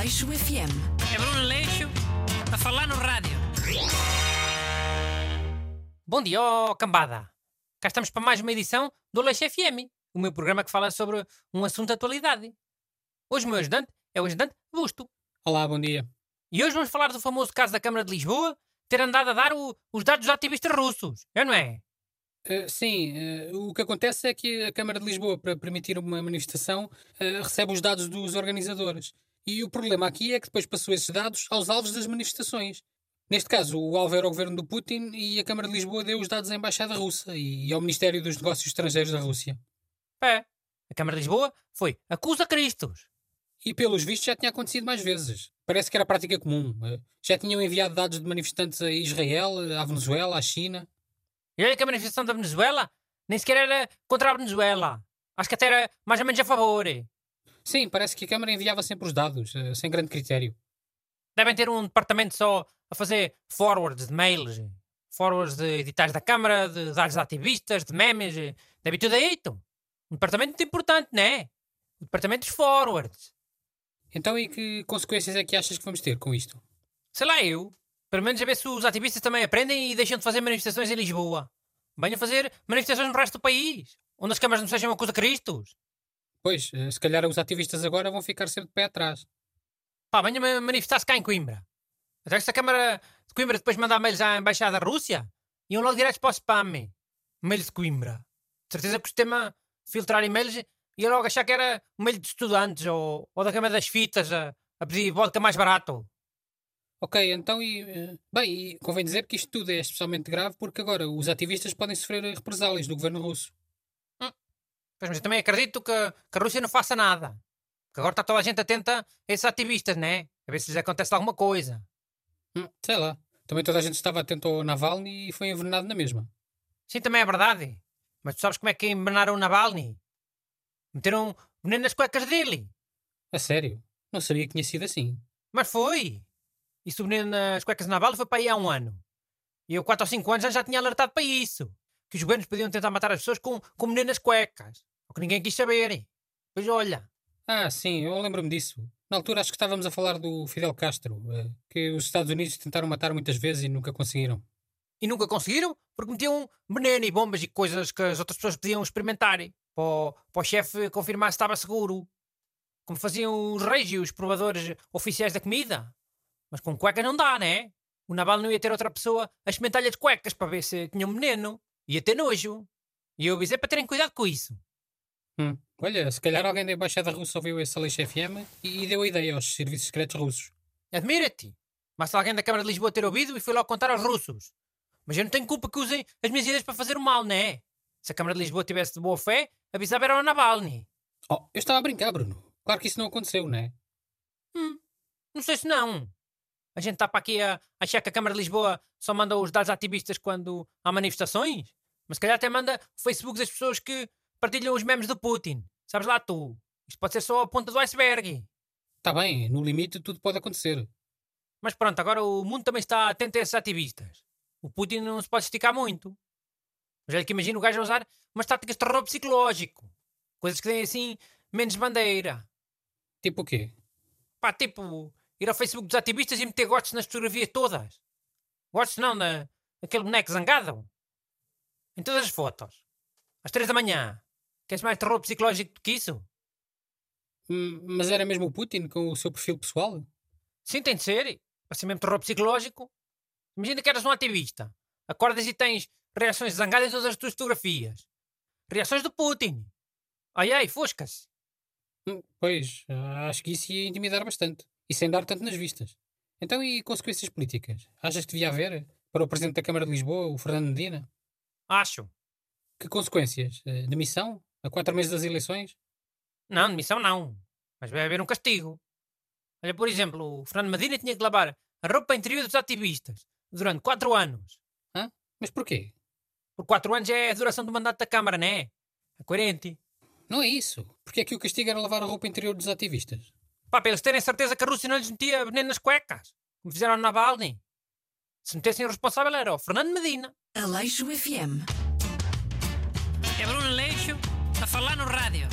Aleixo FM. É Bruno Leixo a falar no rádio. Bom dia, ó cambada. Cá estamos para mais uma edição do Leixo FM, o meu programa que fala sobre um assunto de atualidade. Hoje o meu ajudante é o ajudante Busto. Olá, bom dia. E hoje vamos falar do famoso caso da Câmara de Lisboa ter andado a dar o- os dados dos ativistas russos. É, não é? Eh, sim, eh, o que acontece é que a Câmara de Lisboa, para permitir uma manifestação, eh, recebe os dados dos organizadores. E o problema aqui é que depois passou esses dados aos alvos das manifestações. Neste caso, o alvo era o governo do Putin e a Câmara de Lisboa deu os dados à Embaixada Russa e ao Ministério dos Negócios Estrangeiros da Rússia. É. A Câmara de Lisboa foi acusa Cristos. E pelos vistos já tinha acontecido mais vezes. Parece que era prática comum. Eh, Já tinham enviado dados de manifestantes a Israel, à Venezuela, à China. E olha que a manifestação da Venezuela nem sequer era contra a Venezuela. Acho que até era mais ou menos a favor. Sim, parece que a Câmara enviava sempre os dados, eh, sem grande critério. Devem ter um departamento só a fazer forwards de mails, forwards de editais da Câmara, de dados de ativistas, de memes. Deve tudo aí. então. Um departamento muito importante, não é? O departamento dos forwards. Então, e que consequências é que achas que vamos ter com isto? Sei lá eu. Pelo menos a ver se os ativistas também aprendem e deixam de fazer manifestações em Lisboa. Venham fazer manifestações no resto do país, onde as câmaras não sejam acusa Cristos. Pois, eh, se calhar os ativistas agora vão ficar sempre de pé atrás. Pá, ma- manifestar-se cá em Coimbra. Até que se a Câmara de Coimbra depois mandar mails à Embaixada da Rússia, iam logo direto para o spam. Mails de Coimbra. De certeza que o sistema filtrar e-mails ia logo achar que era um mail de estudantes ou, ou da Câmara das Fitas a, a pedir vodka mais barato. Ok, então e. eh, Bem, e convém dizer que isto tudo é especialmente grave porque agora os ativistas podem sofrer represálias do governo russo. Pois, mas eu também acredito que, que a Rússia não faça nada. Porque agora está toda a gente atenta a esses ativistas, né? A ver se lhes acontece alguma coisa. Hum, sei lá. Também toda a gente estava atento ao Navalny e foi envenenado na mesma. Sim, também é verdade. Mas tu sabes como é que envenenaram o Navalny? Meteram veneno nas cuecas dele. A sério? Não sabia que tinha sido assim. Mas foi. Isso o veneno nas cuecas de Navalny foi para aí há um ano. E eu, 4 ou 5 anos, já, já tinha alertado para isso. Que os governos podiam tentar matar as pessoas com, com veneno nas cuecas. O que ninguém quis saber. Pois olha. Ah, sim, eu lembro-me disso. Na altura acho que estávamos a falar do Fidel Castro, eh, que os Estados Unidos tentaram matar muitas vezes e nunca conseguiram. E nunca conseguiram porque metiam veneno e bombas e coisas que as outras pessoas podiam experimentar. Para o, para o chefe confirmar se estava seguro. Como faziam os reis e os provadores oficiais da comida. Mas com cuecas não dá, né? O Naval não ia ter outra pessoa a experimentar-lhe as cuecas para ver se tinha um veneno. Ia ter nojo. E eu avisei para terem cuidado com isso. Hum. Olha, se calhar alguém da Embaixada Russa ouviu esse Aleixo FM e, e deu a ideia aos serviços secretos russos. Admira-te. Mas alguém da Câmara de Lisboa ter ouvido e foi logo contar aos russos. Mas eu não tenho culpa que usem as minhas ideias para fazer o mal, né? Se a Câmara de Lisboa tivesse de boa fé, avisava era o Navalny. Oh, eu estava a brincar, Bruno. Claro que isso não aconteceu, não é? Não sei se não. A gente está para aqui a achar que a Câmara de Lisboa só manda os dados ativistas quando há manifestações. Mas se calhar até manda o Facebook das pessoas que partilham os memes do Putin. Sabes lá tu. Isto pode ser só a ponta do iceberg. Está bem, no limite tudo pode acontecer. Mas pronto, agora o mundo também está atento a esses ativistas. O Putin não se pode esticar muito. Mas é que imagino o gajo a usar umas táticas de terror psicológico. Coisas que têm assim menos bandeira. Tipo o quê? Pá, tipo, ir ao Facebook dos ativistas e meter gostos nas fotografias todas. Gostos não, na, naquele boneco zangado. Em todas as fotos. Às três da manhã. Queres mais terror psicológico do que isso? Hum, Mas era mesmo o Putin com o seu perfil pessoal? Sim, tem de ser. Ser mesmo terror psicológico. Imagina que eras um ativista. Acordas e tens reações zangadas em todas as tuas fotografias. Reações do Putin. Ai ai, fosca-se. Hum, Pois, acho que isso ia intimidar bastante. E sem dar tanto nas vistas. Então, e consequências políticas? Achas que devia haver para o Presidente da Câmara de Lisboa, o Fernando Medina? Acho. Que consequências? Eh, Demissão? A quatro meses das eleições? Não, demissão não. Mas vai haver um castigo. Olha, por exemplo, o Fernando Medina tinha que lavar a roupa interior dos ativistas durante 4 anos. Mas porquê? Por 4 anos é a duração do mandato da Câmara, não é? É coerente. Não é isso. Porque é que o castigo era lavar a roupa interior dos ativistas? Pá, para eles terem certeza que a Rússia não lhes metia veneno nas cuecas, como fizeram na Navalny. Se metessem o responsável era o Fernando Medina. Aleixo FM. É Bruno Leixo a falar no rádio.